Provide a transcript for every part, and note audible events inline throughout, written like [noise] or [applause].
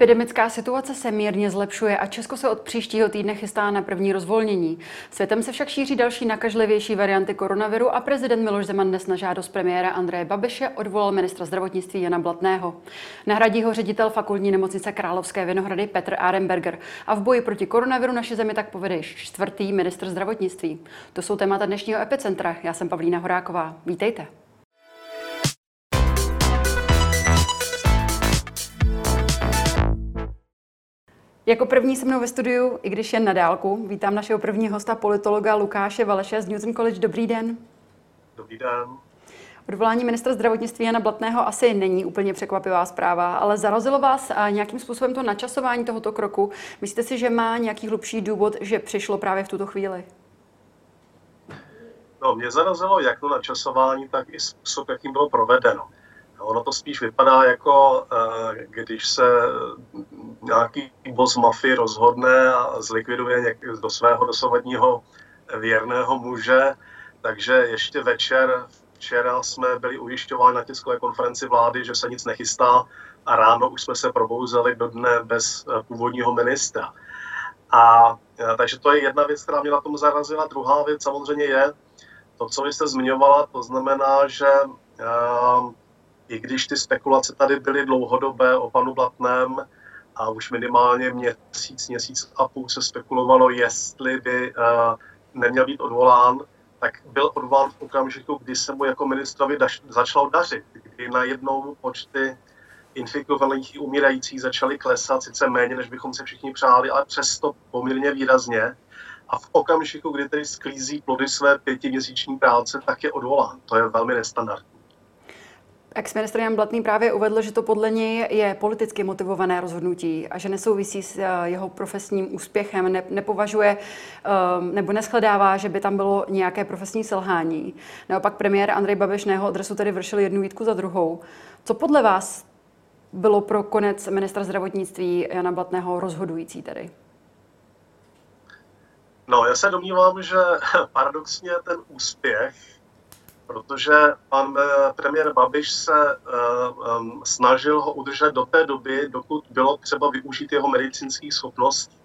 Epidemická situace se mírně zlepšuje a Česko se od příštího týdne chystá na první rozvolnění. Světem se však šíří další nakažlivější varianty koronaviru a prezident Miloš Zeman dnes na žádost premiéra Andreje Babiše odvolal ministra zdravotnictví Jana Blatného. Nahradí ho ředitel fakultní nemocnice Královské Vinohrady Petr Aremberger a v boji proti koronaviru naše zemi tak povede čtvrtý ministr zdravotnictví. To jsou témata dnešního epicentra. Já jsem Pavlína Horáková. Vítejte. Jako první se mnou ve studiu, i když jen na dálku, vítám našeho prvního hosta, politologa Lukáše Valeše z Newton College. Dobrý den. Dobrý den. Odvolání ministra zdravotnictví Jana Blatného asi není úplně překvapivá zpráva, ale zarazilo vás nějakým způsobem to načasování tohoto kroku. Myslíte si, že má nějaký hlubší důvod, že přišlo právě v tuto chvíli? No, mě zarazilo jak to načasování, tak i způsob, jakým bylo provedeno. Ono to spíš vypadá jako, eh, když se nějaký boss mafie rozhodne a zlikviduje do svého dosavadního věrného muže, takže ještě večer, včera jsme byli ujišťováni na tiskové konferenci vlády, že se nic nechystá a ráno už jsme se probouzeli do dne bez eh, původního ministra. A eh, takže to je jedna věc, která mě na tom zarazila. Druhá věc samozřejmě je to, co vy jste zmiňovala, to znamená, že i když ty spekulace tady byly dlouhodobé o panu Blatném a už minimálně měsíc, měsíc a půl se spekulovalo, jestli by uh, neměl být odvolán, tak byl odvolán v okamžiku, kdy se mu jako ministrovi daš, začalo dařit, kdy najednou počty infikovaných i umírajících začaly klesat, sice méně, než bychom se všichni přáli, ale přesto poměrně výrazně. A v okamžiku, kdy tedy sklízí plody své pětiměsíční práce, tak je odvolán. To je velmi nestandardní. Ex-ministr Jan Blatný právě uvedl, že to podle něj je politicky motivované rozhodnutí a že nesouvisí s eh, jeho profesním úspěchem, ne, nepovažuje um, nebo neschledává, že by tam bylo nějaké profesní selhání. Naopak premiér Andrej Babiš na jeho adresu tedy vršil jednu výtku za druhou. Co podle vás bylo pro konec ministra zdravotnictví Jana Blatného rozhodující tedy? No, já se domnívám, že [laughs] paradoxně ten úspěch protože pan eh, premiér Babiš se eh, snažil ho udržet do té doby, dokud bylo třeba využít jeho medicínských schopností.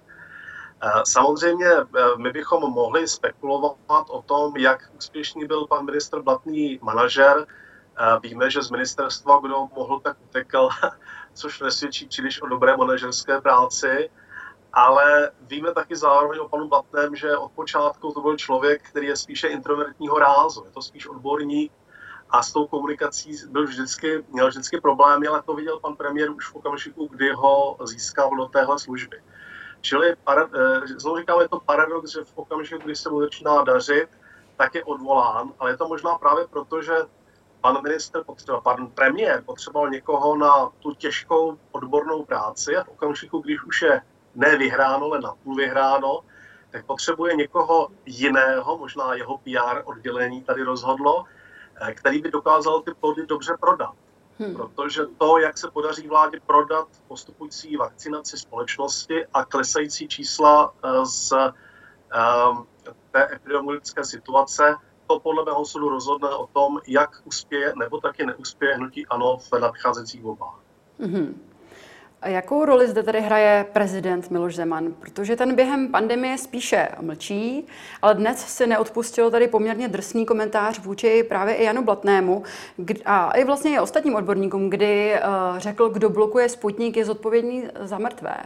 Eh, samozřejmě my bychom mohli spekulovat o tom, jak úspěšný byl pan ministr Blatný manažer. Víme, že z ministerstva, kdo mohl, tak utekl, [laughs] což nesvědčí příliš o dobré manažerské práci ale víme taky zároveň o panu Batném, že od počátku to byl člověk, který je spíše introvertního rázu, je to spíš odborník a s tou komunikací byl vždycky, měl vždycky problémy, ale to viděl pan premiér už v okamžiku, kdy ho získal do téhle služby. Čili, eh, znovu říkám, je to paradox, že v okamžiku, kdy se mu začíná dařit, tak je odvolán, ale je to možná právě proto, že pan minister, potřeba, pan premiér potřeboval někoho na tu těžkou odbornou práci a v okamžiku, když už je ne vyhráno, ale napůl vyhráno, tak potřebuje někoho jiného, možná jeho PR oddělení tady rozhodlo, eh, který by dokázal ty plody dobře prodat. Hmm. Protože to, jak se podaří vládě prodat postupující vakcinaci společnosti a klesající čísla eh, z um, té epidemiologické situace, to podle mého soudu rozhodne o tom, jak uspěje nebo taky neuspěje hnutí ANO v nadcházejících volbách. Hmm. A jakou roli zde tedy hraje prezident Miloš Zeman? Protože ten během pandemie spíše mlčí, ale dnes si neodpustil tady poměrně drsný komentář vůči právě i Janu Blatnému a i vlastně i ostatním odborníkům, kdy uh, řekl, kdo blokuje Sputnik, je zodpovědný za mrtvé.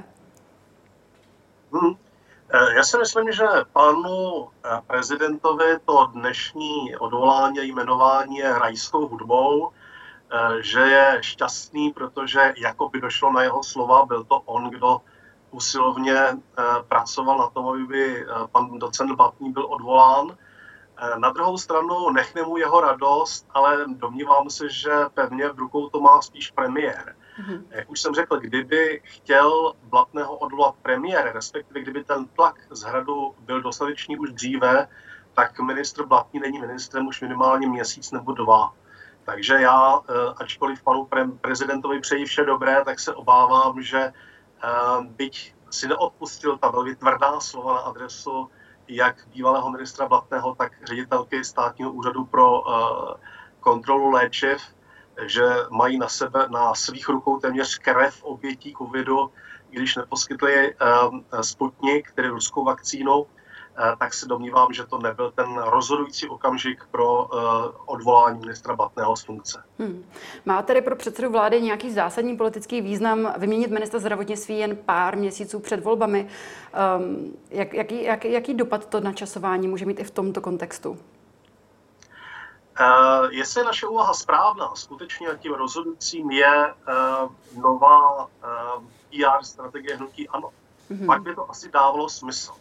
Hmm. Já si myslím, že panu eh, prezidentovi to dnešní odvolání a jmenování je rajskou hudbou Eh, že je šťastný, protože jako by došlo na jeho slova, byl to on, kdo usilovně eh, pracoval na tom, aby eh, pan docent Blatný byl odvolán. Na druhou stranu nechne mu jeho radost, ale domnívám se, že pevně v rukou to má spíš premiér. Mm-hmm. Jak už jsem řekl, kdyby chtěl Blatného odvolat premiér, respektive kdyby ten tlak z hradu byl dostatečný už dříve, tak ministr Blatný není ministrem už minimálně měsíc nebo dva. Takže já, eh, ačkoliv panu prezidentovi přeji vše dobré, tak se obávám, že eh, byť si neodpustil ta velmi tvrdá slova na adresu jak bývalého ministra Blatného, tak ředitelky státního úřadu pro eh, kontrolu léčiv, že mají na sebe, na svých rukou téměř krev obětí covidu, když neposkytli Sputnik, tedy ruskou vakcínu, tak se domnívám, že to nebyl ten rozhodující okamžik pro uh, odvolání ministra Batného z funkce. Hmm. Má tedy pro předsedu vlády nějaký zásadní politický význam vyměnit ministra zdravotnictví jen pár měsíců před volbami? Um, jak, jaký, jak, jaký dopad to načasování může mít i v tomto kontextu? Uh, jestli je naše úvaha správná, skutečně tím rozhodujícím je uh, nová uh, PR strategie hnutí ANO, mm-hmm. pak by to asi dávalo smysl.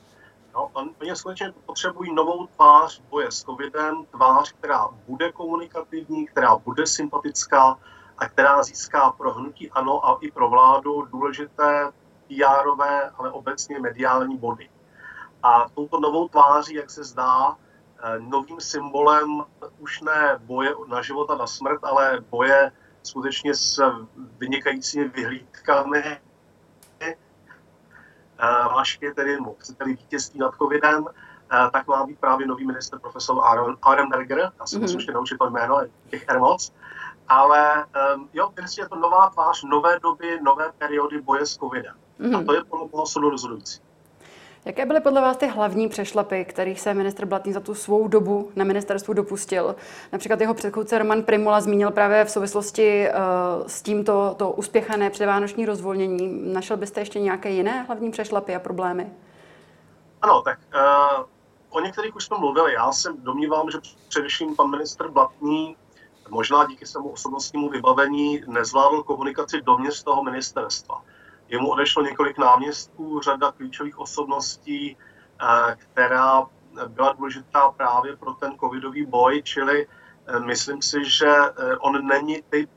No, oni skutečně potřebují novou tvář boje s covidem, tvář, která bude komunikativní, která bude sympatická a která získá pro hnutí ANO a i pro vládu důležité pr ale obecně mediální body. A touto novou tváří, jak se zdá, eh, novým symbolem už ne boje na život a na smrt, ale boje skutečně s vynikajícími vyhlídkami Mašky, tedy chcete-li vítězství nad covidem, tak má být právě nový minister profesor Aaron, Arenberger, já musím mm-hmm. ještě naučit to jméno, těch R moc, ale um, jo, prostě je to nová tvář nové doby, nové periody boje s covidem. Mm-hmm. A to je podle toho soudu rozhodující. Jaké byly podle vás ty hlavní přešlapy, kterých se ministr Blatný za tu svou dobu na ministerstvu dopustil? Například jeho předchůdce Roman Primula zmínil právě v souvislosti uh, s tímto to uspěchané předvánoční rozvolnění. Našel byste ještě nějaké jiné hlavní přešlapy a problémy? Ano, tak uh, o některých už jsme mluvili. Já se domnívám, že především pan ministr Blatný možná díky svému osobnostnímu vybavení nezvládl komunikaci dovnitř toho ministerstva. Jemu odešlo několik náměstků, řada klíčových osobností, eh, která byla důležitá právě pro ten covidový boj, čili eh, myslím si, že eh, on není typ,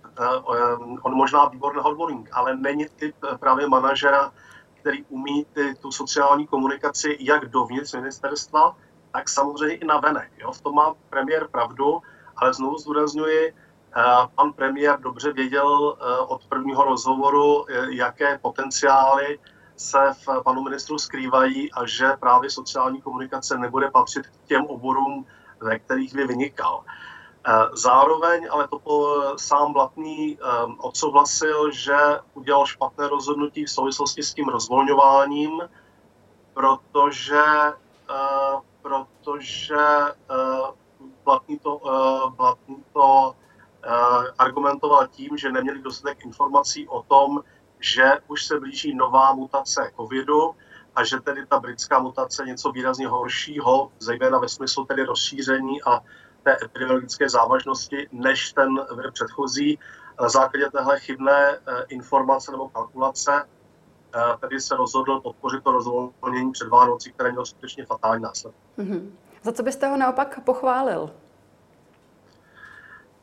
on možná výborný odborník, ale není typ právě manažera, který umí ty, tu sociální komunikaci jak dovnitř ministerstva, tak samozřejmě i na venek. Jo? V tom má premiér pravdu, ale znovu zdůrazňuji, Pan premiér dobře věděl eh, od prvního rozhovoru, eh, jaké potenciály se v panu ministru skrývají a že právě sociální komunikace nebude patřit k těm oborům, ve kterých by vynikal. Eh, zároveň ale to sám Blatný odsouhlasil, že udělal špatné rozhodnutí v souvislosti s tím rozvolňováním, protože, protože Blatný to, Blatný to argumentoval tím, že neměli dostatek informací o tom, že už se blíží nová mutace covidu a že tedy ta britská mutace něco výrazně horšího, zejména ve smyslu tedy rozšíření a té epidemiologické závažnosti, než ten vir předchozí. Na základě téhle chybné eh, informace nebo kalkulace eh, tedy se rozhodl podpořit to rozvolnění před Vánocí, které mělo skutečně fatální následky. Mm-hmm. Za co byste ho naopak pochválil?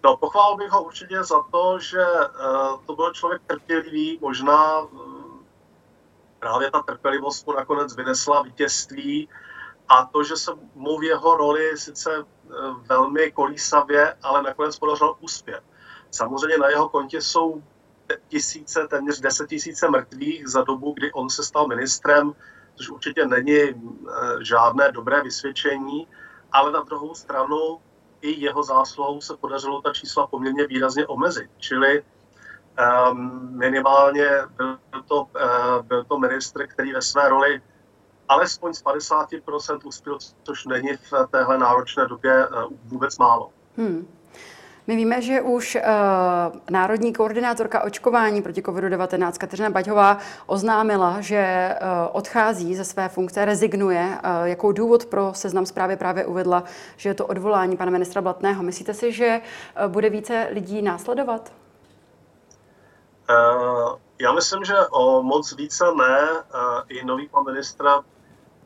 No, pochválil bych ho určitě za to, že uh, to byl člověk trpělivý, možná uh, právě ta trpělivost mu nakonec vynesla vítězství a to, že se mu v jeho roli sice uh, velmi kolísavě, ale nakonec podařilo uspět. Samozřejmě na jeho kontě jsou tisíce, téměř deset tisíce mrtvých za dobu, kdy on se stal ministrem, což určitě není žádné dobré vysvědčení, ale na druhou stranu i jeho zásluhou se podařilo ta čísla poměrně výrazně omezit. Čili um, minimálně byl to, uh, byl to ministr, který ve své roli alespoň z 50% uspěl, což není v téhle náročné době uh, vůbec málo. Hmm. My víme, že už uh, národní koordinátorka očkování proti COVID-19 Kateřina Baťová oznámila, že uh, odchází ze své funkce, rezignuje. Uh, jakou důvod pro seznam zprávy právě uvedla, že je to odvolání pana ministra Blatného. Myslíte si, že uh, bude více lidí následovat? Uh, já myslím, že o moc více ne. Uh, I nový pan ministra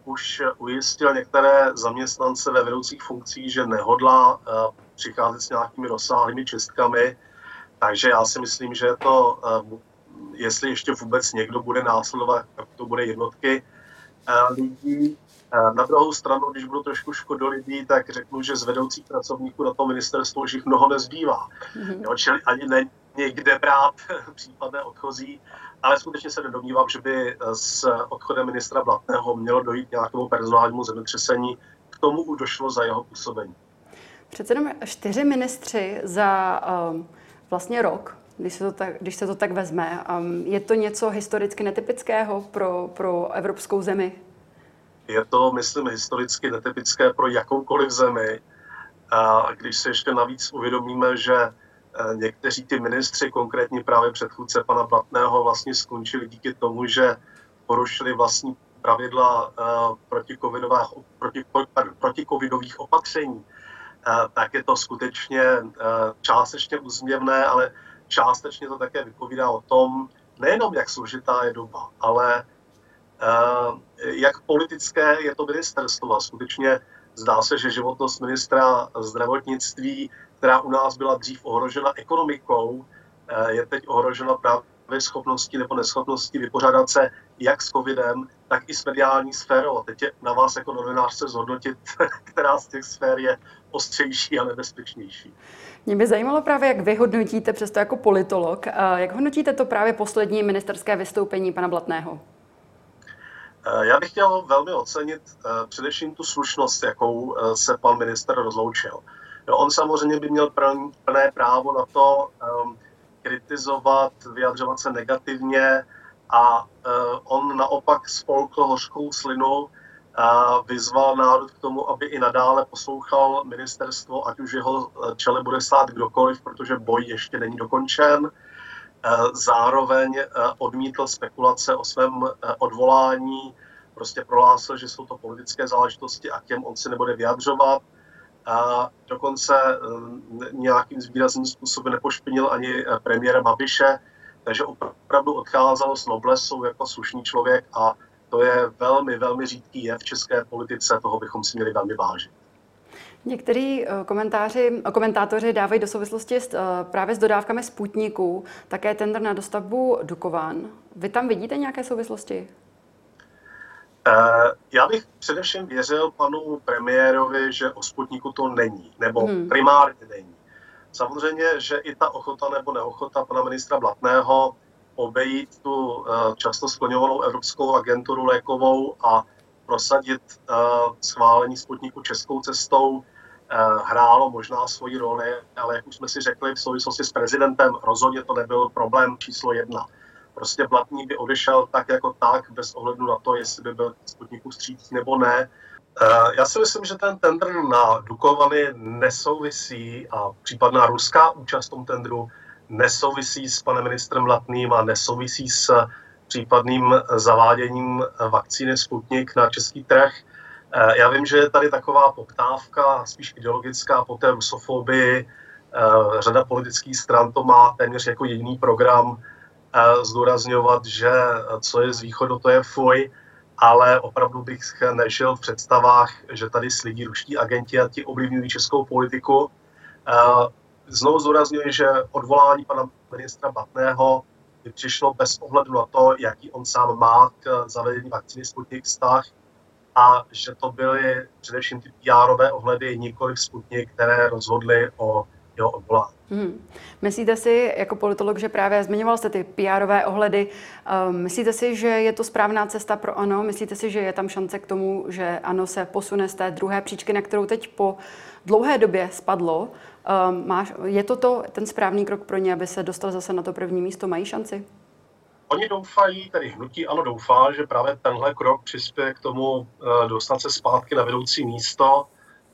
už ujistil některé zaměstnance ve vedoucích funkcích, že nehodlá přicházet s nějakými rozsáhlými čistkami. Takže já si myslím, že to, eh, jestli ještě vůbec někdo bude následovat, tak to bude jednotky eh, lidí. Eh, na druhou stranu, když budu trošku škodolibý, tak řeknu, že z vedoucích pracovníků na tom ministerstvu už jich mnoho nezbývá. Mm-hmm. Jo, čili ani není kde brát [laughs] případné odchozí, ale skutečně se nedomnívám, že by s odchodem ministra Blatného mělo dojít nějakému personálnímu zemětřesení. K tomu už došlo za jeho působení. Přece jenom čtyři ministři za um, vlastně rok, když se to tak, když se to tak vezme. Um, je to něco historicky netypického pro, pro evropskou zemi? Je to, myslím, historicky netypické pro jakoukoliv zemi. A když se ještě navíc uvědomíme, že eh, někteří ty ministři, konkrétně právě předchůdce pana Blatného, vlastně skončili díky tomu, že porušili vlastní pravidla uh, proti, proti, proti covidových opatření, tak je to skutečně uh, částečně úzměvné, ale částečně to také vypovídá o tom, nejenom jak složitá je doba, ale jak politické je to ministerstvo. A skutečně zdá se, že životnost ministra zdravotnictví, která u nás byla dřív ohrožena ekonomikou, je teď ohrožena právě schopnosti nebo neschopnosti vypořádat se jak s covidem, tak i s mediální sférou. A teď je na vás jako novinářce zhodnotit, [laughs] která z těch sfér je ostřejší a nebezpečnější. Mě by zajímalo právě, jak vy hodnotíte přesto jako politolog, jak hodnotíte to právě poslední ministerské vystoupení pana Blatného? Já bych chtěl velmi ocenit eh, především tu slušnost, jakou eh, se pan minister rozloučil. On samozřejmě by měl plné právo na to um, kritizovat, vyjadřovat se negativně a uh, on naopak spolkl hořkou slinu a vyzval národ k tomu, aby i nadále poslouchal ministerstvo, ať už jeho eh, čele bude stát kdokoliv, protože boj ještě není dokončen. Zároveň odmítl spekulace o svém odvolání, prostě prohlásil, že jsou to politické záležitosti a těm on se nebude vyjadřovat a dokonce eh, nějakým výrazným způsobem nepošpinil ani eh, premiéra Babiše, takže opravdu odcházel s noblesou jako slušný člověk a to je velmi, velmi řídký jev v české politice, toho bychom si měli velmi vážit. Někteří eh, komentátoři dávají do souvislosti s, právě s dodávkami Sputniku také tender na dostavbu Dukovan. Vy tam vidíte nějaké souvislosti? Eh, já bych především věřil panu premiérovi, že o Sputniku to není, nebo hmm. primárně není. Samozřejmě, že i ta ochota nebo neochota pana ministra Blatného obejít tu eh, často skloňovanou Evropskou agenturu lékovou a prosadit eh, schválení Sputniku českou cestou hrálo možná svoji roli, ale jak už jsme si řekli v souvislosti s prezidentem, rozhodně to nebyl problém číslo jedna prostě Blatný by odešel tak jako tak, bez ohledu na to, jestli by byl Sputniku stříc nebo ne. Eh, já si myslím, že ten tender na Dukovany nesouvisí a případná ruská účast v tom tendru nesouvisí s panem ministrem Blatným a nesouvisí s případným zaváděním vakcíny Sputnik na český trh. Eh, já vím, že je tady taková poptávka, spíš ideologická po té rusofobii. Eh, řada politických stran to má téměř jako jediný program zdůrazňovat, že co je z východu, to je fuj, ale opravdu bych nežil v představách, že tady slidí ruští agenti a ti ovlivňují českou politiku. Znovu zdůrazňuji, že odvolání pana ministra Batného by přišlo bez ohledu na to, jaký on sám má k zavedení vakcíny Sputnik vztah a že to byly především ty pr ohledy, nikoli Sputnik, které rozhodly o jeho odvolání. Hmm. Myslíte si, jako politolog, že právě zmiňoval jste ty pr ohledy, um, myslíte si, že je to správná cesta pro ANO? Myslíte si, že je tam šance k tomu, že ANO se posune z té druhé příčky, na kterou teď po dlouhé době spadlo? Um, máš, je to, to ten správný krok pro ně, aby se dostal zase na to první místo? Mají šanci? Oni doufají, tedy hnutí ano doufá, že právě tenhle krok přispěje k tomu uh, dostat se zpátky na vedoucí místo.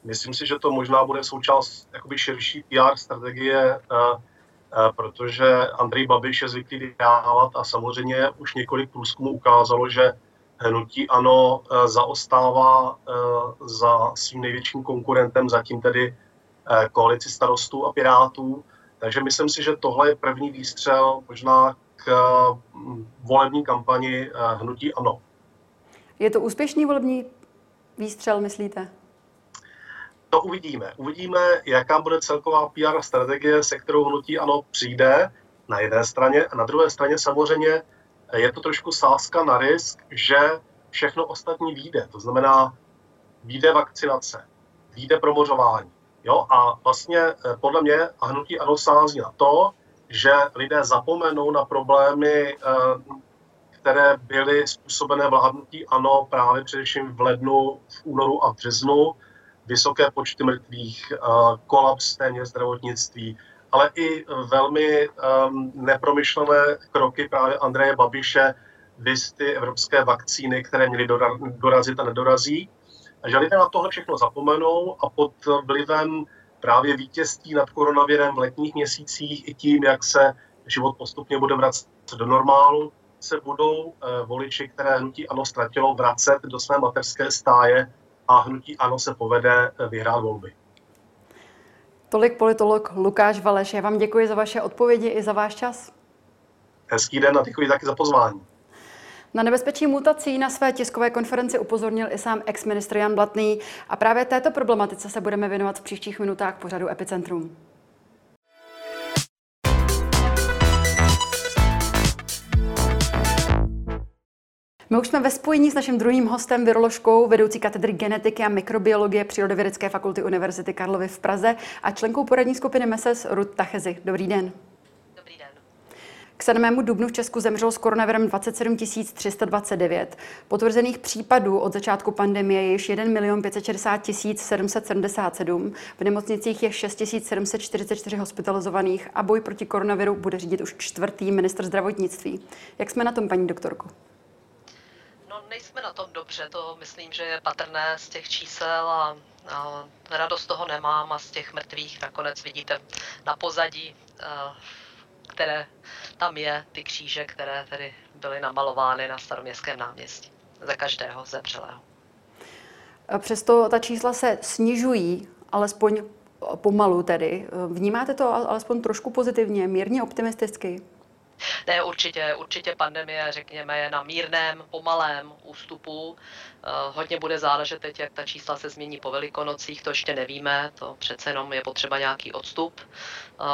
Myslím si, že to možná bude součást jakoby širší PR strategie, eh, eh, protože Andrej Babiš je zvyklý dávat a samozřejmě už několik průzkumů ukázalo, že hnutí ano eh, zaostává za svým největším konkurentem, zatím tedy koalici starostů a pirátů. Takže myslím si, že tohle je první výstřel možná k volební kampani hnutí ano. Je to úspěšný volební výstřel, myslíte? To uvidíme. Uvidíme, jaká bude celková PR strategie, se kterou hnutí ano přijde na jedné straně a na druhé straně samozřejmě je to trošku sázka na risk, že všechno ostatní výjde. To znamená, výjde vakcinace, výjde promořování. Jo? A vlastně eh, podle mě a hnutí ano sází na to, že lidé zapomenou na problémy, eh, které byly způsobené vládnutí ano právě především v lednu, v únoru a v březnu, vysoké počty mrtvých, kolaps téměř zdravotnictví ale i velmi um, nepromyšlené kroky právě Andreje Babiše, vys ty evropské vakcíny, které měly dorazit a nedorazí. A že lidé na tohle všechno zapomenou a pod vlivem právě vítězství nad koronavirem v letních měsících i tím, jak se život postupně bude vracet do normálu, se budou eh, voliči, které hnutí ANO ztratilo, vracet do své mateřské stáje a hnutí ANO se povede eh, vyhrát volby. Tolik politolog Lukáš Valeš. Já vám děkuji za vaše odpovědi i za váš čas. Hezký den a děkuji taky za pozvání. Na nebezpečí mutací na své tiskové konferenci upozornil i sám ex-ministr Jan Blatný a právě této problematice se budeme věnovat v příštích minutách pořadu Epicentrum. My už jsme ve spojení s naším druhým hostem, viroložkou, vedoucí katedry genetiky a mikrobiologie Přírodovědecké fakulty Univerzity Karlovy v Praze a členkou poradní skupiny MESES Ruth Tachezi. Dobrý den. Dobrý den. K 7. dubnu v Česku zemřelo s koronavirem 27 329. Potvrzených případů od začátku pandemie je již 1 560 777. V nemocnicích je 6 744 hospitalizovaných a boj proti koronaviru bude řídit už čtvrtý ministr zdravotnictví. Jak jsme na tom, paní doktorko? Nejsme na tom dobře, to myslím, že je patrné z těch čísel a, a radost toho nemám a z těch mrtvých nakonec vidíte na pozadí, a, které tam je, ty kříže, které tedy byly namalovány na staroměstském náměstí za každého zemřelého. Přesto ta čísla se snižují, alespoň pomalu tedy. Vnímáte to alespoň trošku pozitivně, mírně optimisticky? Ne, určitě, určitě pandemie, řekněme, je na mírném, pomalém ústupu. Eh, hodně bude záležet teď, jak ta čísla se změní po velikonocích, to ještě nevíme, to přece jenom je potřeba nějaký odstup. Eh,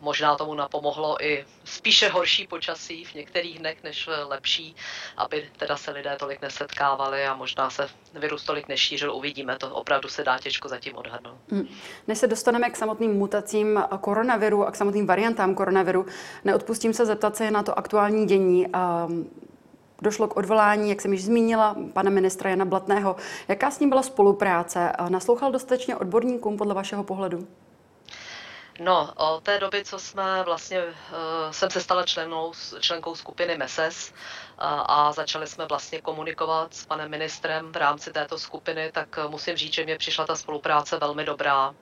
možná tomu napomohlo i spíše horší počasí v některých dnech než lepší, aby teda se lidé tolik nesetkávali a možná se virus tolik nešířil, uvidíme, to opravdu se dá těžko zatím odhadnout. Hmm. Než se dostaneme k samotným mutacím koronaviru a k samotným variantám koronaviru, neodpustím se zeptat se na to aktuální dění. Došlo k odvolání, jak jsem již zmínila, pana ministra Jana Blatného. Jaká s ním byla spolupráce? Naslouchal dostatečně odborníkům podle vašeho pohledu? No, od té doby, co jsme vlastně, uh, jsem se stala členou, členkou skupiny MESES uh, a začali jsme vlastně komunikovat s panem ministrem v rámci této skupiny, tak musím říct, že mě přišla ta spolupráce velmi dobrá.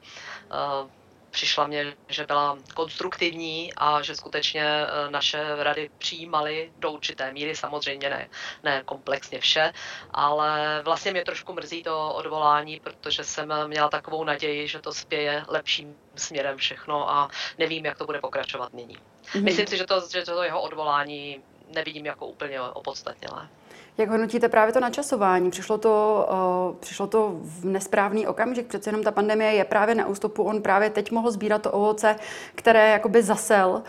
Přišla mě, že byla konstruktivní a že skutečně eh, naše rady přijímaly do určité míry, samozřejmě ne, ne komplexně vše, ale vlastně mě trošku mrzí to odvolání, protože jsem měla takovou naději, že to spěje lepším směrem všechno a nevím, jak to bude pokračovat nyní. Mm-hmm. Myslím si, že to, že to jeho odvolání nevidím jako úplně opodstatnělé. Jak hodnotíte právě to načasování? Přišlo to, uh, přišlo to v nesprávný okamžik, přece jenom ta pandemie je právě na ústupu, on právě teď mohl sbírat to ovoce, které jakoby zasel.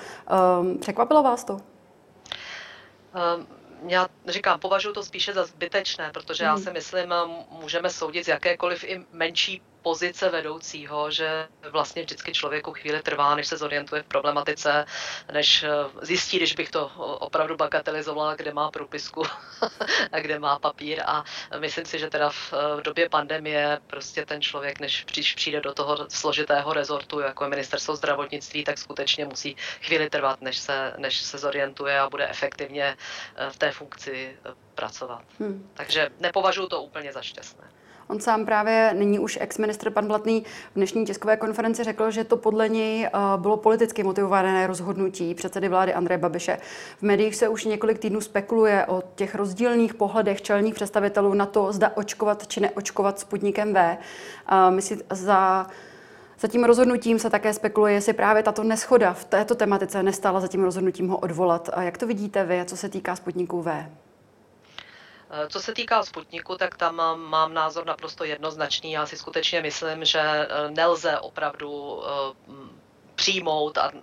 Um, překvapilo vás to? Um, já říkám, považuji to spíše za zbytečné, protože já hmm. si myslím, můžeme soudit z jakékoliv i menší pozice vedoucího, že vlastně vždycky člověku chvíli trvá, než se zorientuje v problematice, než eh, zjistí, když bych to opravdu bagatelizovala, kde má propisku [laughs] a kde má papír. A myslím si, že teda v eh, době pandemie prostě ten člověk, než přijde do toho složitého rezortu, jako je ministerstvo zdravotnictví, tak skutečně musí chvíli trvat, než se, než se zorientuje a bude efektivně eh, v té funkci pracovat. Hmm. Takže nepovažuji to úplně za šťastné. On sám právě nyní už ex-ministr pan Blatný v dnešní tiskové konferenci řekl, že to podle něj eh, bylo politicky motivované rozhodnutí předsedy vlády Andreje Babiše. V médiích se už několik týdnů spekuluje o těch rozdílných pohledech čelních představitelů na to, zda očkovat či neočkovat Sputnikem V. Myslí, za za tím rozhodnutím se také spekuluje, jestli právě tato neschoda v této tematice nestala za tím rozhodnutím ho odvolat. A jak to vidíte vy, co se týká Sputniku V? Eh, co se týká Sputniku, tak tam mám názor naprosto jednoznačný. Já si skutečně myslím, že eh, nelze opravdu eh, přijmout a uh,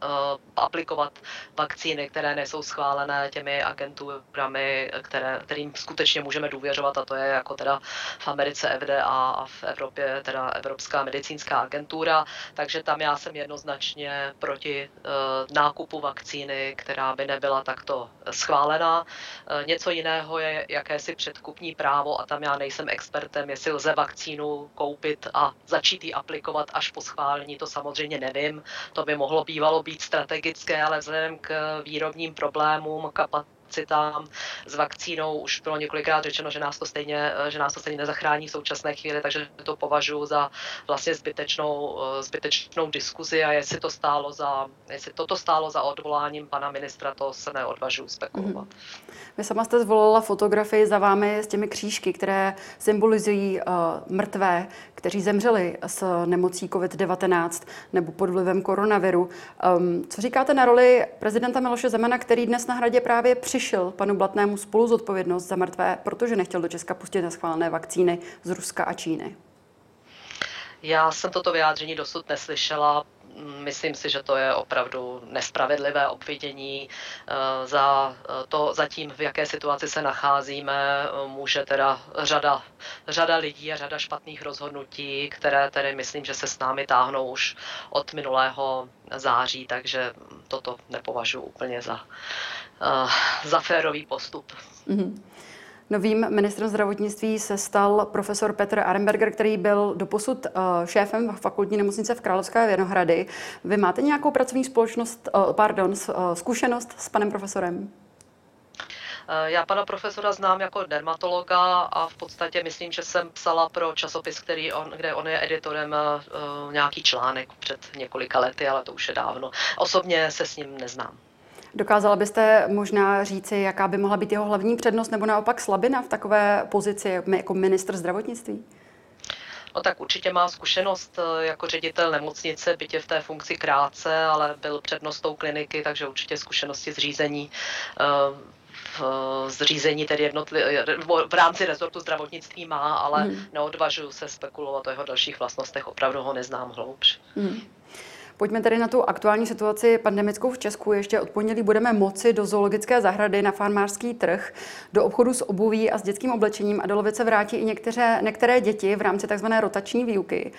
aplikovat vakcíny, které nejsou schválené těmi agenturami, které, kterým skutečně můžeme důvěřovat, a to je jako teda v Americe FDA a v Evropě teda Evropská medicínská agentura, takže tam já jsem jednoznačně proti uh, nákupu vakcíny, která by nebyla takto schválená. Uh, něco jiného je jakési předkupní právo a tam já nejsem expertem, jestli lze vakcínu koupit a začít ji aplikovat až po schválení, to samozřejmě nevím. To by mohlo bývalo být strategické, ale vzhledem k výrobním problémům, kapat kapacitám s vakcínou. Už bylo několikrát řečeno, že nás to stejně, že nás to stejně nezachrání v současné chvíli, takže to považuji za vlastně zbytečnou, zbytečnou diskuzi a jestli to stálo za, jestli toto stálo za odvoláním pana ministra, to se neodvažuji spekulovat. Mm-hmm. Vy sama jste zvolila fotografii za vámi s těmi křížky, které symbolizují uh, mrtvé, kteří zemřeli s nemocí COVID-19 nebo pod vlivem koronaviru. Um, co říkáte na roli prezidenta Miloše Zemana, který dnes na hradě právě přišel panu Blatnému spolu zodpovědnost za mrtvé, protože nechtěl do Česka pustit neschválené vakcíny z Ruska a Číny? Já jsem toto vyjádření dosud neslyšela. Myslím si, že to je opravdu nespravedlivé obvinění eh, za to, zatím v jaké situaci se nacházíme. Může teda řada, řada lidí a řada špatných rozhodnutí, které tedy myslím, že se s námi táhnou už od minulého září, takže toto nepovažuji úplně za, eh, za férový postup. Mm-hmm. Novým ministrem zdravotnictví se stal profesor Petr Arenberger, který byl doposud eh, šéfem fakultní nemocnice v Královské Věnohrady. Vy máte nějakou pracovní společnost, eh, pardon, eh, zkušenost s panem profesorem? Já pana profesora znám jako dermatologa a v podstatě myslím, že jsem psala pro časopis, který on, kde on je editorem nějaký článek před několika lety, ale to už je dávno. Osobně se s ním neznám. Dokázala byste možná říci, jaká by mohla být jeho hlavní přednost nebo naopak slabina v takové pozici jako ministr zdravotnictví? No tak určitě má zkušenost eh, jako ředitel nemocnice, bytě v té funkci krátce, ale byl přednostou kliniky, takže určitě zkušenosti z řízení eh, v zřízení tedy jednotli, v rámci rezortu zdravotnictví má, ale hmm. neodvažuji se spekulovat o jeho dalších vlastnostech, opravdu ho neznám hloubš. Hmm. Pojďme tedy na tu aktuální situaci pandemickou v Česku. Ještě od pondělí budeme moci do zoologické zahrady na farmářský trh, do obchodu s obuví a s dětským oblečením a do lovice vrátí i některé, některé děti v rámci tzv. rotační výuky.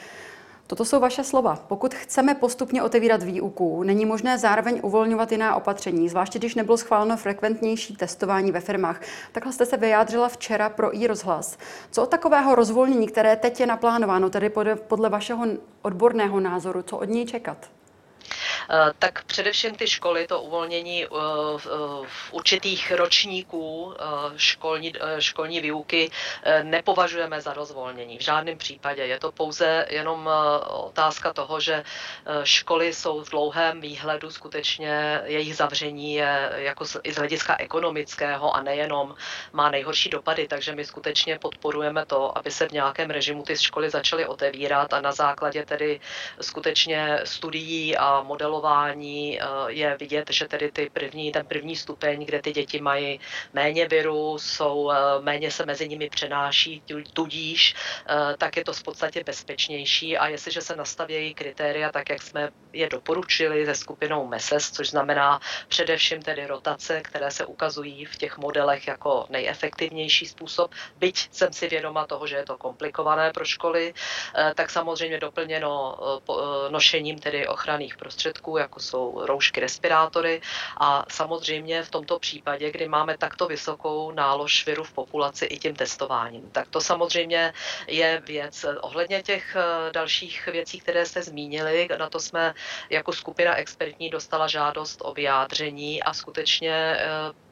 Toto jsou vaše slova. Pokud chceme postupně otevírat výuku, není možné zároveň uvolňovat jiná opatření, zvláště když nebylo schváleno frekventnější testování ve firmách. Takhle jste se vyjádřila včera pro i rozhlas. Co od takového rozvolnění, které teď je naplánováno, tedy podle vašeho odborného názoru, co od něj čekat? Eh, tak především ty školy, to uvolnění eh, v určitých ročníků eh, školní, školní výuky nepovažujeme za rozvolnění. V žádném případě. Je to pouze jenom otázka toho, že školy jsou v dlouhém výhledu skutečně jejich zavření je jako i z hlediska ekonomického a nejenom má nejhorší dopady, takže my skutečně podporujeme to, aby se v nějakém režimu ty školy začaly otevírat a na základě tedy skutečně studií a modelů modelování eh, je vidět, že tedy ty první, ten první stupeň, kde ty děti mají méně viru, jsou, eh, méně se mezi nimi přenáší, tudíž eh, tak je to v podstatě bezpečnější. A jestliže se nastavějí kritéria tak, jak jsme je doporučili se skupinou MESES, což znamená především tedy rotace, které se ukazují v těch modelech jako nejefektivnější způsob, byť jsem si vědoma toho, že je to komplikované pro školy, tak samozřejmě doplněno nošením tedy ochranných prostředků prostředků, jako jsou roušky, respirátory a samozřejmě v tomto případě, kdy máme takto vysokou nálož viru v populaci i tím testováním. Tak to samozřejmě je věc. Ohledně těch eh, dalších věcí, které jste zmínili, na to jsme jako skupina expertní dostala žádost o vyjádření a skutečně eh,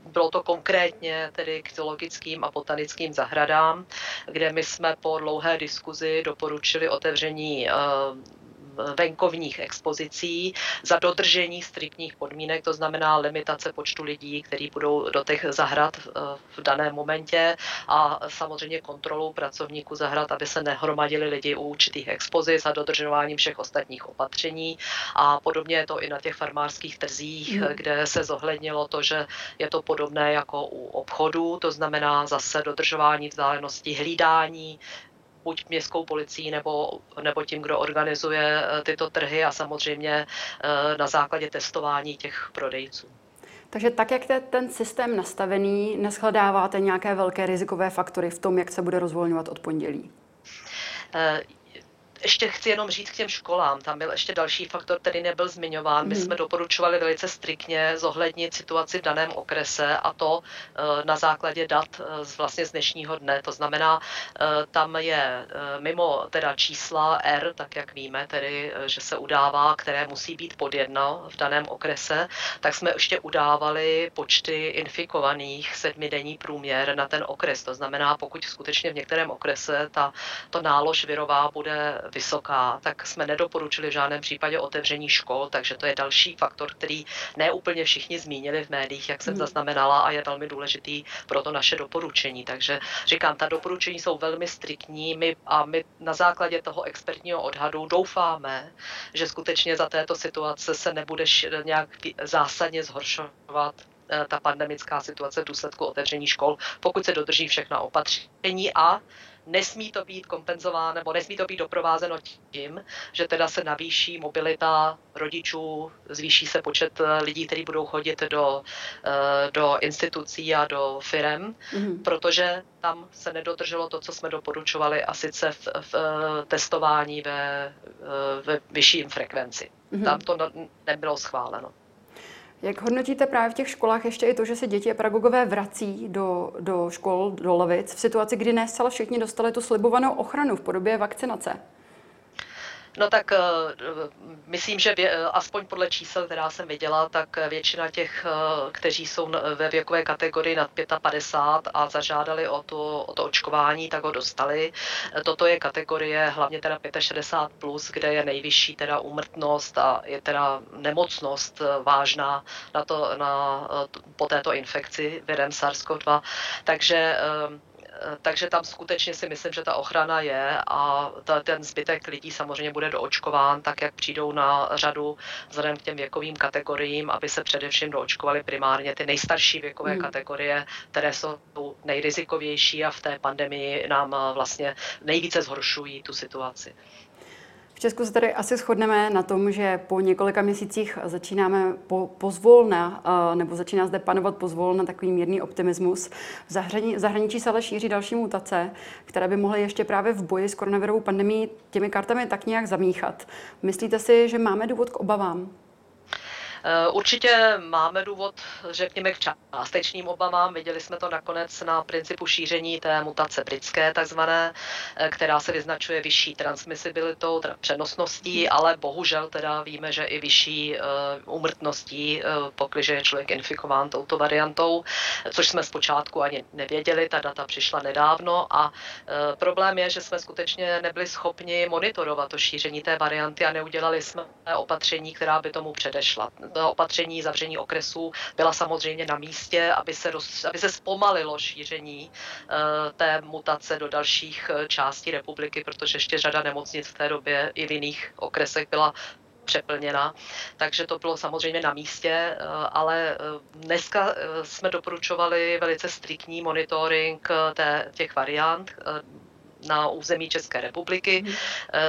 bylo to konkrétně tedy k zoologickým a botanickým zahradám, kde my jsme po dlouhé diskuzi doporučili otevření eh, venkovních expozicí za dodržení striktních podmínek, to znamená limitace počtu lidí, kteří budou do těch zahrad eh, v daném momentě a samozřejmě kontrolou pracovníků zahrad, aby se nehromadili lidi u určitých expozic a dodržováním všech ostatních opatření. A podobně je to i na těch farmářských trzích, mm. kde se zohlednilo to, že je to podobné jako u obchodů, to znamená zase dodržování vzdálenosti, hlídání buď městskou policií nebo, nebo tím, kdo organizuje eh, tyto trhy a samozřejmě eh, na základě testování těch prodejců. Takže tak, jak je ten systém nastavený, neschledáváte nějaké velké rizikové faktory v tom, jak se bude rozvolňovat od pondělí? Ještě chci jenom říct k těm školám. Tam byl ještě další faktor, který nebyl zmiňován. My hmm. jsme doporučovali velice striktně zohlednit situaci v daném okrese a to eh, na základě dat eh, z vlastně z dnešního dne. To znamená, eh, tam je mimo teda čísla R, tak jak víme, tedy, že se udává, které musí být pod jedno v daném okrese, tak jsme ještě udávali počty infikovaných sedmidenní průměr na ten okres. To znamená, pokud skutečně v některém okrese ta, to nálož virová bude vysoká, tak jsme nedoporučili v žádném případě otevření škol, takže to je další faktor, který neúplně všichni zmínili v médiích, jak jsem hmm. zaznamenala a je velmi důležitý pro to naše doporučení. Takže říkám, ta doporučení jsou velmi striktní my, a my na základě toho expertního odhadu doufáme, že skutečně za této situace se nebude nějak zásadně zhoršovat eh, ta pandemická situace v důsledku otevření škol, pokud se dodrží všechna opatření a nesmí to být kompenzováno nebo nesmí to být doprovázeno tím, že teda se navýší mobilita rodičů, zvýší se počet eh, lidí, kteří budou chodit do, eh, do institucí a do firem, mm-hmm. protože tam se nedodrželo to, co jsme doporučovali a sice v, v eh, testování ve, ve vyšším frekvenci. Mm-hmm. Tam to nebylo schváleno. Jak hodnotíte právě v těch školách ještě i to, že se děti a pedagogové vrací do, do škol, do lavic v situaci, kdy ne zcela všichni dostali tu slibovanou ochranu v podobě vakcinace? No tak eh, myslím, že aspoň podle čísel, která jsem viděla, tak většina těch, eh, kteří jsou ve věkové kategorii nad 55 a zažádali o to, o to očkování, tak ho dostali. Toto je kategorie hlavně teda 65+, plus, kde je nejvyšší teda úmrtnost a je teda nemocnost eh, vážná na to, na, po této infekci virem SARS-CoV-2. Takže Eh, takže tam skutečně si myslím, že ta ochrana je a ta, ten zbytek lidí samozřejmě bude doočkován, tak jak přijdou na řadu vzhledem k těm věkovým kategoriím, aby se především doočkovali primárně ty nejstarší věkové hmm. kategorie, které jsou nejrizikovější a v té pandemii nám eh, vlastně nejvíce zhoršují tu situaci. V Česku se tady asi shodneme na tom, že po několika měsících začínáme po, pozvolna, nebo začíná zde panovat pozvolna takový mírný optimismus. V, zahrani, zahraničí se ale šíří další mutace, které by mohly ještě právě v boji s koronavirovou pandemí těmi kartami tak nějak zamíchat. Myslíte si, že máme důvod k obavám? Eh, určitě máme důvod, řekněme, k částečným obavám. Viděli jsme to nakonec na principu šíření té mutace britské, takzvané, eh, která se vyznačuje vyšší transmisibilitou, teda přenosností, ale bohužel teda víme, že i vyšší umrtností, eh, pokud je člověk infikován touto variantou, což jsme zpočátku ani nevěděli, ta data přišla nedávno a problém je, že jsme skutečně nebyli schopni monitorovat to šíření té varianty a neudělali jsme opatření, která by tomu předešla opatření zavření okresů byla samozřejmě na místě, aby se, roz, aby se zpomalilo šíření eh, té mutace do dalších eh, částí republiky, protože ještě řada nemocnic v té době i v jiných okresech byla přeplněna, takže to bylo samozřejmě na místě, eh, ale dneska jsme doporučovali velice striktní monitoring té, těch variant, na území České republiky. Mm.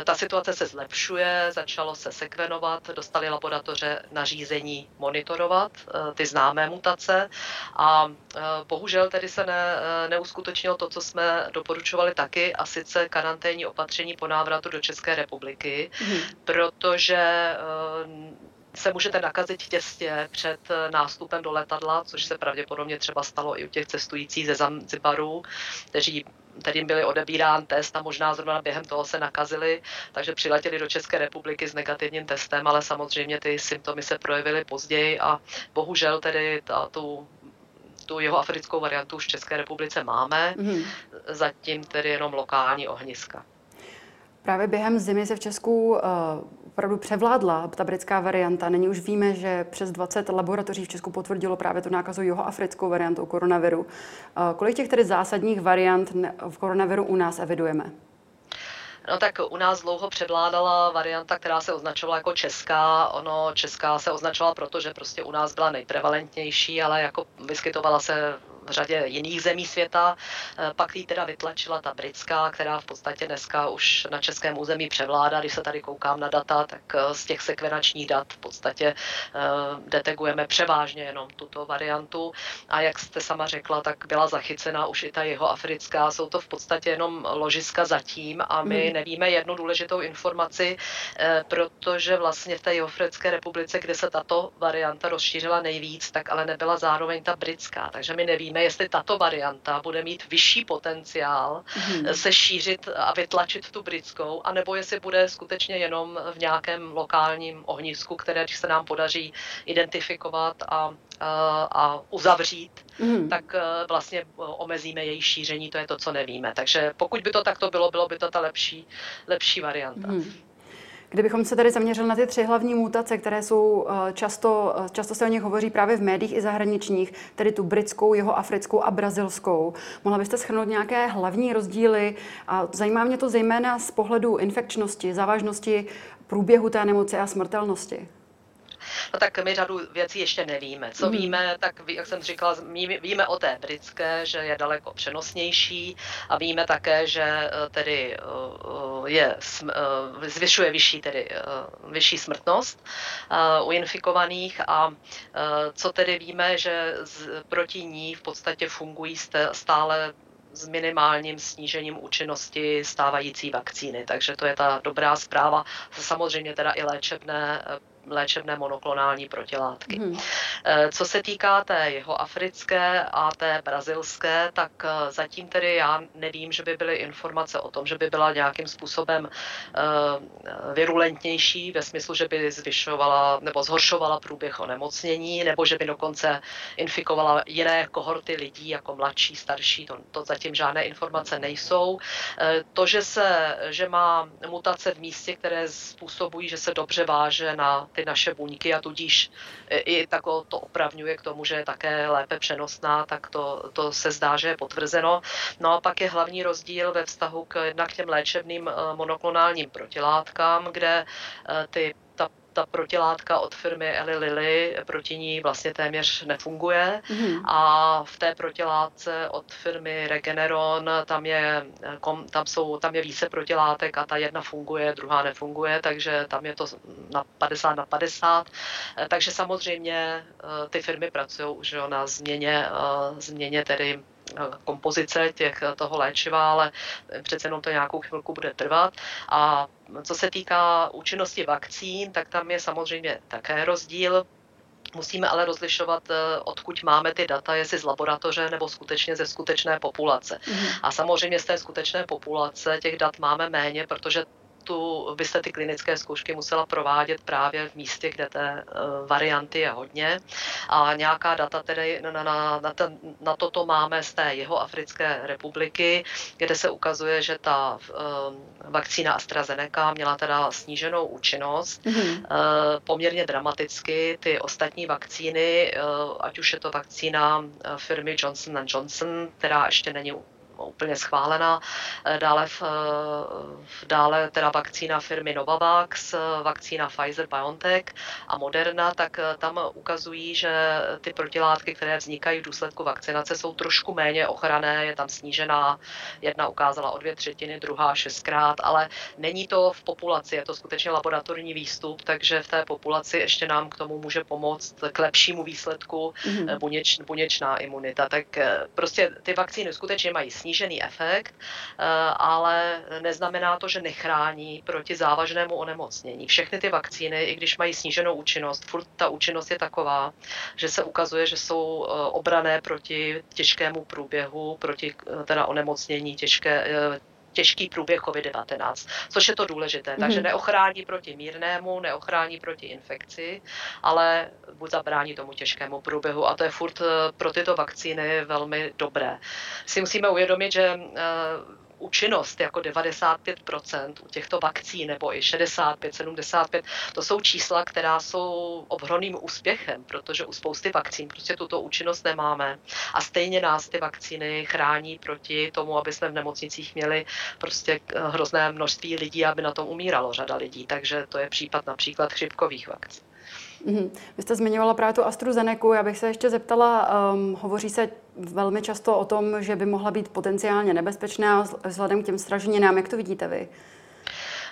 Ta situace se zlepšuje, začalo se sekvenovat, dostali laboratoře nařízení monitorovat eh, ty známé mutace a eh, bohužel tedy se ne, neuskutečnilo to, co jsme doporučovali taky, a sice karanténní opatření po návratu do České republiky, mm. protože se můžete nakazit těsně před nástupem do letadla, což se pravděpodobně třeba stalo i u těch cestujících ze Zanzibaru, kteří kterým byli odebírán test a možná zrovna během toho se nakazili, takže přiletěli do České republiky s negativním testem, ale samozřejmě ty symptomy se projevily později a bohužel tedy ta, tu tu jeho africkou variantu už v České republice máme, mm-hmm. zatím tedy jenom lokální ohniska. Právě během zimy se v Česku uh, opravdu převládla ta britská varianta. Nyní už víme, že přes 20 laboratoří v Česku potvrdilo právě tu nákazu jihoafrickou variantou koronaviru. Uh, kolik těch tedy zásadních variant v koronaviru u nás evidujeme? No tak u nás dlouho převládala varianta, která se označovala jako česká. Ono česká se označovala proto, že prostě u nás byla nejprevalentnější, ale jako vyskytovala se v řadě jiných zemí světa. Pak ji teda vytlačila ta britská, která v podstatě dneska už na českém území převládá. Když se tady koukám na data, tak z těch sekvenačních dat v podstatě detegujeme převážně jenom tuto variantu. A jak jste sama řekla, tak byla zachycena už i ta jeho africká. Jsou to v podstatě jenom ložiska zatím a my hmm. nevíme jednu důležitou informaci, protože vlastně v té Jihoafrické republice, kde se tato varianta rozšířila nejvíc, tak ale nebyla zároveň ta britská. Takže my nevíme, jestli tato varianta bude mít vyšší potenciál hmm. se šířit a vytlačit tu britskou, anebo jestli bude skutečně jenom v nějakém lokálním ohnisku, které když se nám podaří identifikovat a, a, a uzavřít, hmm. tak e, vlastně omezíme její šíření, to je to, co nevíme. Takže pokud by to takto bylo, bylo by to ta lepší, lepší varianta. Hmm. Kdybychom se tady zaměřili na ty tři hlavní mutace, které jsou eh, často, eh, často se o nich hovoří právě v médiích i zahraničních, tedy tu britskou, jeho africkou a brazilskou, mohla byste schrnout nějaké hlavní rozdíly? A zajímá mě to zejména z pohledu infekčnosti, závažnosti průběhu té nemoci a smrtelnosti. No tak my řadu věcí ještě nevíme. Co mm. víme, tak jak jsem říkala, víme o té britské, že je daleko přenosnější a víme také, že eh, tedy eh, je, eh, zvyšuje vyšší, tedy vyšší smrtnost u infikovaných a co tedy víme, že proti ní v podstatě fungují stále s minimálním snížením účinnosti stávající vakcíny. Takže to je ta dobrá zpráva. Samozřejmě teda i léčebné léčebné monoklonální protilátky. Hmm. Co se týká té jeho africké a té brazilské, tak eh, zatím tedy já nevím, že by byly informace o tom, že by byla nějakým způsobem eh, virulentnější ve smyslu, že by zvyšovala nebo zhoršovala průběh onemocnění, nebo že by dokonce infikovala jiné kohorty lidí, jako mladší, starší, to, to zatím žádné informace nejsou. To, že, se, že má mutace v místě, které způsobují, že se dobře váže na ty naše buňky a tudíž i tako to opravňuje k tomu, že je také lépe přenosná, tak to, to se zdá, že je potvrzeno. No a pak je hlavní rozdíl ve vztahu k jednak těm léčebným eh, monoklonálním protilátkám, kde eh, ty ta protilátka od firmy Eli Lilly proti ní vlastně téměř nefunguje mm-hmm. a v té protilátce od firmy Regeneron tam je, tam, jsou, tam je více protilátek a ta jedna funguje, druhá nefunguje, takže tam je to na 50 na 50. Takže samozřejmě eh, ty firmy pracují už na změně, eh, změně tedy kompozice těch, toho léčiva, ale přece jenom to nějakou chvilku bude trvat. A co se týká účinnosti vakcín, tak tam je samozřejmě také rozdíl. Musíme ale rozlišovat, eh, odkud máme ty data, jestli z laboratoře nebo skutečně ze skutečné populace. Mm-hmm. A samozřejmě z té skutečné populace těch dat máme méně, protože tu byste ty klinické zkoušky musela provádět právě v místě, kde té uh, varianty je hodně. A nějaká data tedy na, na, na, ten, na toto máme z té jeho Africké republiky, kde se ukazuje, že ta uh, vakcína AstraZeneca měla teda sníženou účinnost mm-hmm. poměrně dramaticky. Ty ostatní vakcíny, ať už je to vakcína firmy Johnson Johnson, která ještě není úplně schválená. Eh, dále, v, eh, dále teda vakcína firmy Novavax, eh, vakcína Pfizer BioNTech a Moderna, tak tam ukazují, že ty protilátky, které vznikají v důsledku vakcinace, jsou trošku méně ochranné, je tam snížená, jedna ukázala o dvě třetiny, druhá šestkrát, ale není to v populaci, je to skutečně laboratorní výstup, takže v té populaci ještě nám k tomu může pomoct k lepšímu výsledku mm-hmm. buněč, buněčná imunita. Tak prostě ty vakcíny skutečně mají snížený efekt, eh, ale neznamená to, že nechrání proti závažnému onemocnění. Všechny ty vakcíny, i když mají sníženou účinnost, furt ta účinnost je taková, že se ukazuje, že jsou eh, obrané proti těžkému průběhu, proti eh, teda onemocnění těžké, těžký průběh COVID-19, což je to důležité. Mm-hmm. Takže neochrání proti mírnému, neochrání proti infekci, ale buď zabrání tomu těžkému průběhu. A to je furt pro tyto vakcíny velmi dobré. Si musíme uvědomit, že účinnost jako 95% u těchto vakcín nebo i 65, 75, to jsou čísla, která jsou obrovným úspěchem, protože u spousty vakcín prostě tuto účinnost nemáme. A stejně nás ty vakcíny chrání proti tomu, aby jsme v nemocnicích měli prostě hrozné množství lidí, aby na tom umíralo řada lidí. Takže to je případ například chřipkových vakcín. Mm-hmm. Vy jste zmiňovala právě tu AstraZeneca. Já bych se ještě zeptala, um, hovoří se velmi často o tom, že by mohla být potenciálně nebezpečná vzhledem k těm straženinám. Jak to vidíte vy?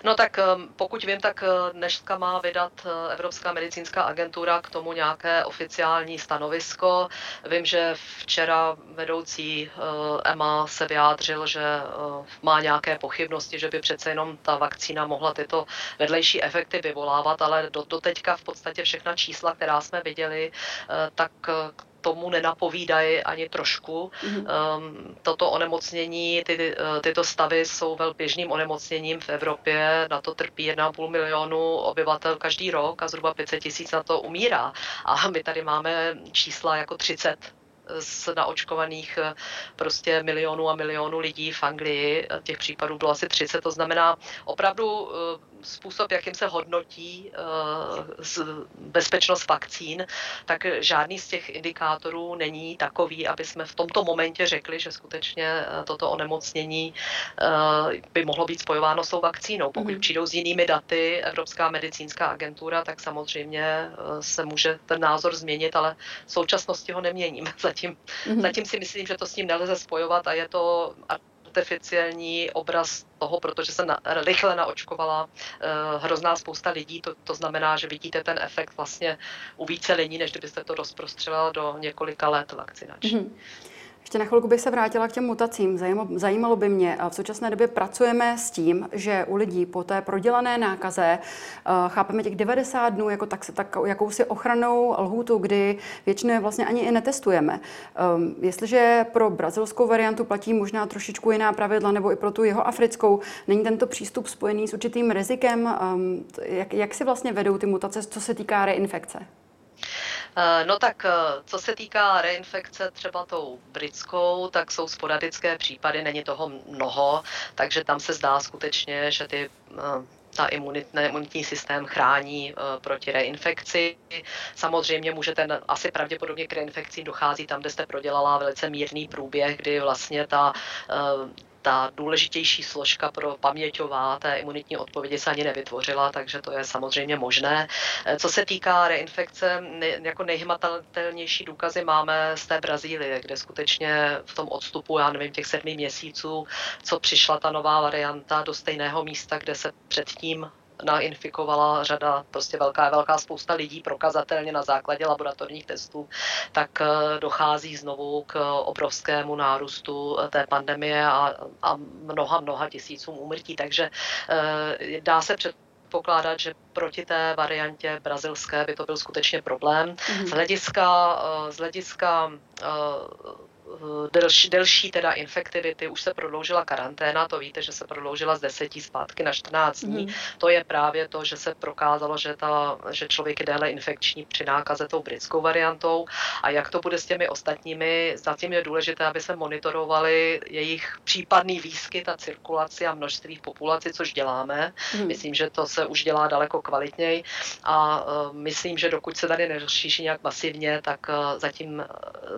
No tak ehm, pokud vím, tak eh, dneska má vydat eh, Evropská medicínská agentura k tomu nějaké oficiální stanovisko. Vím, že včera vedoucí eh, EMA se vyjádřil, že má nějaké pochybnosti, že by přece jenom ta vakcína mohla tyto vedlejší efekty vyvolávat, ale do, do teďka v podstatě všechna čísla, která jsme viděli, tak tomu nenapovídají ani trošku. Mm-hmm. Um, toto onemocnění, ty, eh, tyto stavy jsou velmi běžným onemocněním v Evropě, na to trpí 1,5 milionu obyvatel každý rok a zhruba 500 tisíc na to umírá. A my tady máme čísla jako 30 z naočkovaných eh, prostě milionů a milionů lidí v Anglii. Těch případů bylo asi 30, to znamená opravdu eh, způsob, jakým se hodnotí uh, bezpečnost vakcín, tak žádný z těch indikátorů není takový, aby jsme v tomto momentě řekli, že skutečně uh, toto onemocnění uh, by mohlo být spojováno s tou vakcínou. Pokud mm. přijdou s jinými daty Evropská medicínská agentura, tak samozřejmě se může ten názor změnit, ale v současnosti ho neměním. [laughs] Zatím, mm. zatím si myslím, že to s ním nelze spojovat a je to artificiální obraz toho, protože se na, rychle naočkovala uh, hrozná spousta lidí. To, to znamená, že vidíte ten efekt vlastně u více lidí, než kdybyste to rozprostřela do několika let vakcinační. Mm-hmm. Ještě na chvilku bych se vrátila k těm mutacím. Zajímalo by mě, v současné době pracujeme s tím, že u lidí po té prodělané nákaze eh, chápeme těch 90 dnů jako tak, tak, jakousi ochranou lhůtu, kdy většinou vlastně ani i netestujeme. Um, jestliže pro brazilskou variantu platí možná trošičku jiná pravidla, nebo i pro tu jeho africkou, není tento přístup spojený s určitým rizikem? Um, jak, jak si vlastně vedou ty mutace, co se týká reinfekce? Eh, no tak eh, co se týká reinfekce třeba tou britskou, tak jsou sporadické případy, není toho mnoho, takže tam se zdá skutečně, že ty eh, ta imunitní, imunitní systém chrání uh, proti reinfekci. Samozřejmě můžete asi pravděpodobně k reinfekcím dochází tam, kde jste prodělala velice mírný průběh, kdy vlastně ta uh, ta důležitější složka pro paměťová té imunitní odpovědi se ani nevytvořila, takže to je samozřejmě možné. Eh, co se týká reinfekce, jako nejhmatatelnější důkazy máme z té Brazílie, kde skutečně v tom odstupu, já nevím, těch sedmi měsíců, co přišla ta nová varianta do stejného místa, kde se předtím nainfikovala řada, prostě velká, velká spousta lidí prokazatelně na základě laboratorních testů, tak eh, dochází znovu k obrovskému nárůstu eh, té pandemie a, a mnoha, mnoha tisícům úmrtí. Takže eh, dá se před pokládat, že proti té variantě brazilské by to byl skutečně problém. Mm-hmm. Z hlediska, z hlediska delší, delší teda infektivity, už se prodloužila karanténa, to víte, že se prodloužila z 10 zpátky na 14 dní. Mm. To je právě to, že se prokázalo, že, ta, že člověk je déle infekční při nákaze tou britskou variantou. A jak to bude s těmi ostatními, zatím je důležité, aby se monitorovali jejich případný výskyt a cirkulaci a množství v populaci, což děláme. Mm. Myslím, že to se už dělá daleko kvalitněji a uh, myslím, že dokud se tady nerozšíří nějak masivně, tak uh, zatím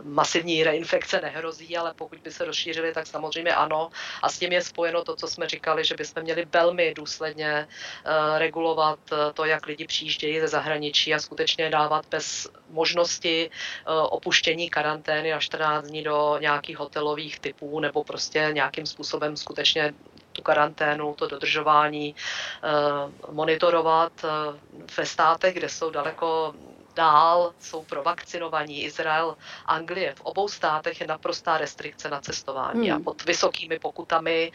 masivní reinfekce nehrozí, ale pokud by se rozšířily, tak samozřejmě ano. A s tím je spojeno to, co jsme říkali, že bychom měli velmi důsledně uh, regulovat uh, to, jak lidi přijíždějí ze zahraničí a skutečně dávat bez možnosti uh, opuštění karantény na 14 dní do nějakých hotelových typů nebo prostě nějakým způsobem skutečně tu karanténu, to dodržování monitorovat ve státech, kde jsou daleko dál jsou provakcinovaní. Izrael, Anglie, v obou státech je naprostá restrikce na cestování hmm. a pod vysokými pokutami,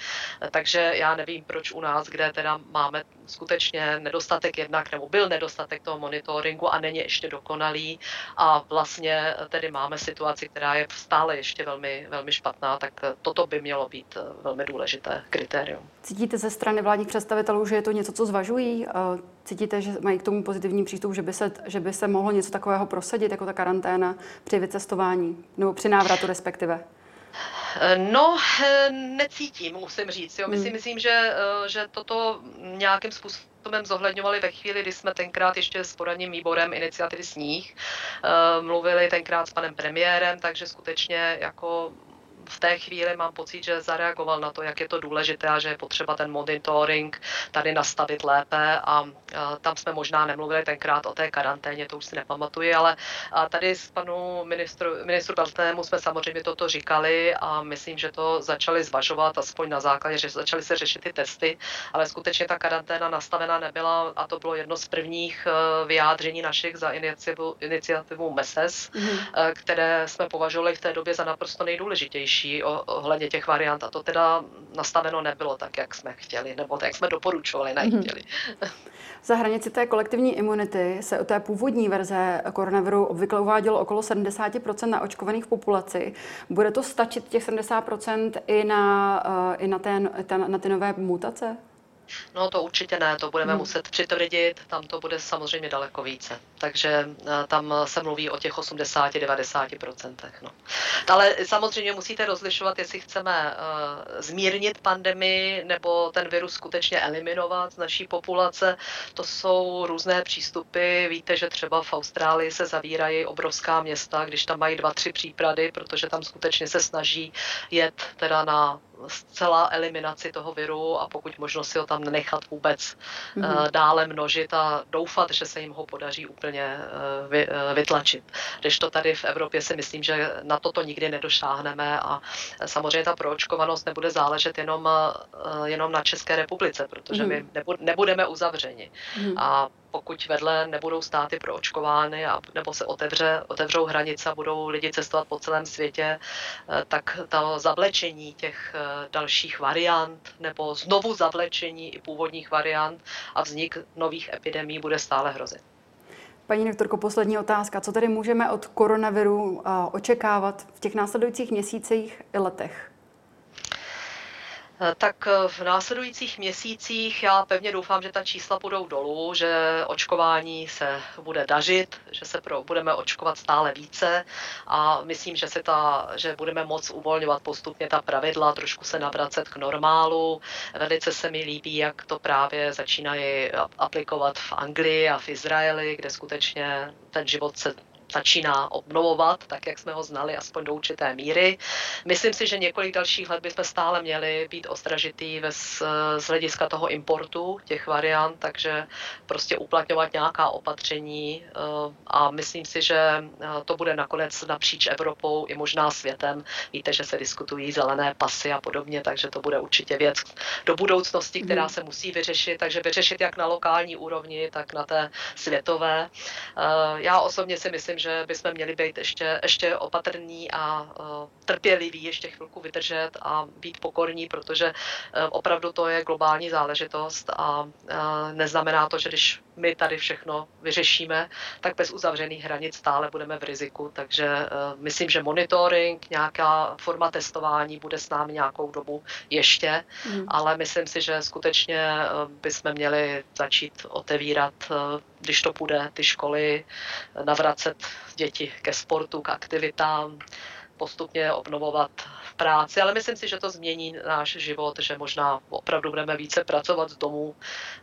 takže já nevím, proč u nás, kde teda máme skutečně nedostatek jednak, nebo byl nedostatek toho monitoringu a není ještě dokonalý a vlastně tedy máme situaci, která je stále ještě velmi, velmi špatná, tak toto by mělo být velmi důležité kritérium. Cítíte ze strany vládních představitelů, že je to něco, co zvažují? Cítíte, že mají k tomu pozitivní přístup, že by se, že by se mohlo něco takového prosadit, jako ta karanténa při vycestování, nebo při návratu respektive? No, necítím, musím říct. Jo. My si hmm. myslím, že, že toto nějakým způsobem zohledňovali ve chvíli, kdy jsme tenkrát ještě s poradním výborem iniciativy Sníh mluvili tenkrát s panem premiérem, takže skutečně jako v té chvíli mám pocit, že zareagoval na to, jak je to důležité a že je potřeba ten monitoring tady nastavit lépe a tam jsme možná nemluvili tenkrát o té karanténě, to už si nepamatuji, ale tady s panu ministru, ministru Beltému jsme samozřejmě toto říkali a myslím, že to začali zvažovat, aspoň na základě, že začali se řešit ty testy, ale skutečně ta karanténa nastavena nebyla a to bylo jedno z prvních eh, vyjádření našich za iniciativu, iniciativu MESES, mm-hmm. které jsme považovali v té době za naprosto nejdůležitější ohledně těch variant a to teda nastaveno nebylo tak, jak jsme chtěli, nebo tak, jak jsme doporučovali, nechtěli. Mm-hmm. [laughs] Za hranici té kolektivní imunity se o té původní verze koronaviru obvykle uvádělo okolo 70% na očkovaných populaci. Bude to stačit těch 70% i na, eh, i na, ten, na ty nové mutace? No to určitě ne, to budeme hmm. muset přitvrdit, tam to bude samozřejmě daleko více. Takže eh, tam se mluví o těch 80-90%. No. Ale samozřejmě musíte rozlišovat, jestli chceme uh, zmírnit pandemii nebo ten virus skutečně eliminovat z naší populace. To jsou různé přístupy. Víte, že třeba v Austrálii se zavírají obrovská města, když tam mají dva, tři případy, protože tam skutečně se snaží jet teda na zcela eliminaci toho viru a pokud možno si ho tam nechat vůbec mm-hmm. dále množit a doufat, že se jim ho podaří úplně eh, eh, vytlačit. Když to tady v Evropě si myslím, že na toto nikdy nedošáhneme a samozřejmě ta proočkovanost nebude záležet jenom, jenom na České republice, protože mm-hmm. my nebudeme uzavřeni. Mm-hmm. A pokud vedle nebudou státy proočkovány a, nebo se otevře, otevřou hranice a budou lidi cestovat po celém světě, eh, tak to zavlečení těch eh, dalších variant nebo znovu zavlečení i původních variant a vznik nových epidemí bude stále hrozit. Paní doktorko, poslední otázka. Co tedy můžeme od koronaviru eh, očekávat v těch následujících měsících i letech? Eh, tak eh, v následujících měsících já pevně doufám, že ta čísla půjdou dolů, že očkování se bude dažit, že se pro, budeme očkovat stále více a myslím, že, se ta, že budeme moc uvolňovat postupně ta pravidla, trošku se navracet k normálu. Velice se mi líbí, jak to právě začínají aplikovat v Anglii a v Izraeli, kde skutečně ten život se začíná obnovovat, tak jak jsme ho znali, aspoň do určité míry. Myslím si, že několik dalších let bychom stále měli být ostražitý ve, z hlediska toho importu těch variant, takže prostě uplatňovat nějaká opatření eh, a myslím si, že eh, to bude nakonec napříč Evropou i možná světem. Víte, že se diskutují zelené pasy a podobně, takže to bude určitě věc do budoucnosti, která mhm. se musí vyřešit, takže vyřešit jak na lokální úrovni, tak na té světové. Eh, já osobně si myslím, že bychom měli být ještě, ještě opatrní a uh, trpěliví, ještě chvilku vydržet a být pokorní, protože uh, opravdu to je globální záležitost a uh, neznamená to, že když my tady všechno vyřešíme, tak bez uzavřených hranic stále budeme v riziku. Takže uh, myslím, že monitoring, nějaká forma testování bude s námi nějakou dobu ještě, mm. ale myslím si, že skutečně uh, bychom měli začít otevírat, uh, když to půjde, ty školy, navracet děti ke sportu, k aktivitám, postupně obnovovat práci, ale myslím si, že to změní náš život, že možná opravdu budeme více pracovat z domu,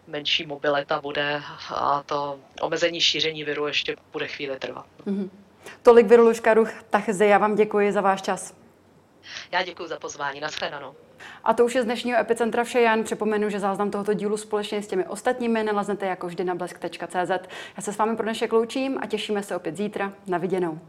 menší mobilita bude a to omezení šíření viru ještě bude chvíli trvat. Mm-hmm. Tolik Viruluška Ruch Tachze, já vám děkuji za váš čas. Já děkuji za pozvání. Naschledanou. A to už je z dnešního Epicentra vše. Jan připomenu, že záznam tohoto dílu společně s těmi ostatními naleznete jako vždy na blesk.cz. Já se s vámi pro dnešek loučím a těšíme se opět zítra. Na viděnou.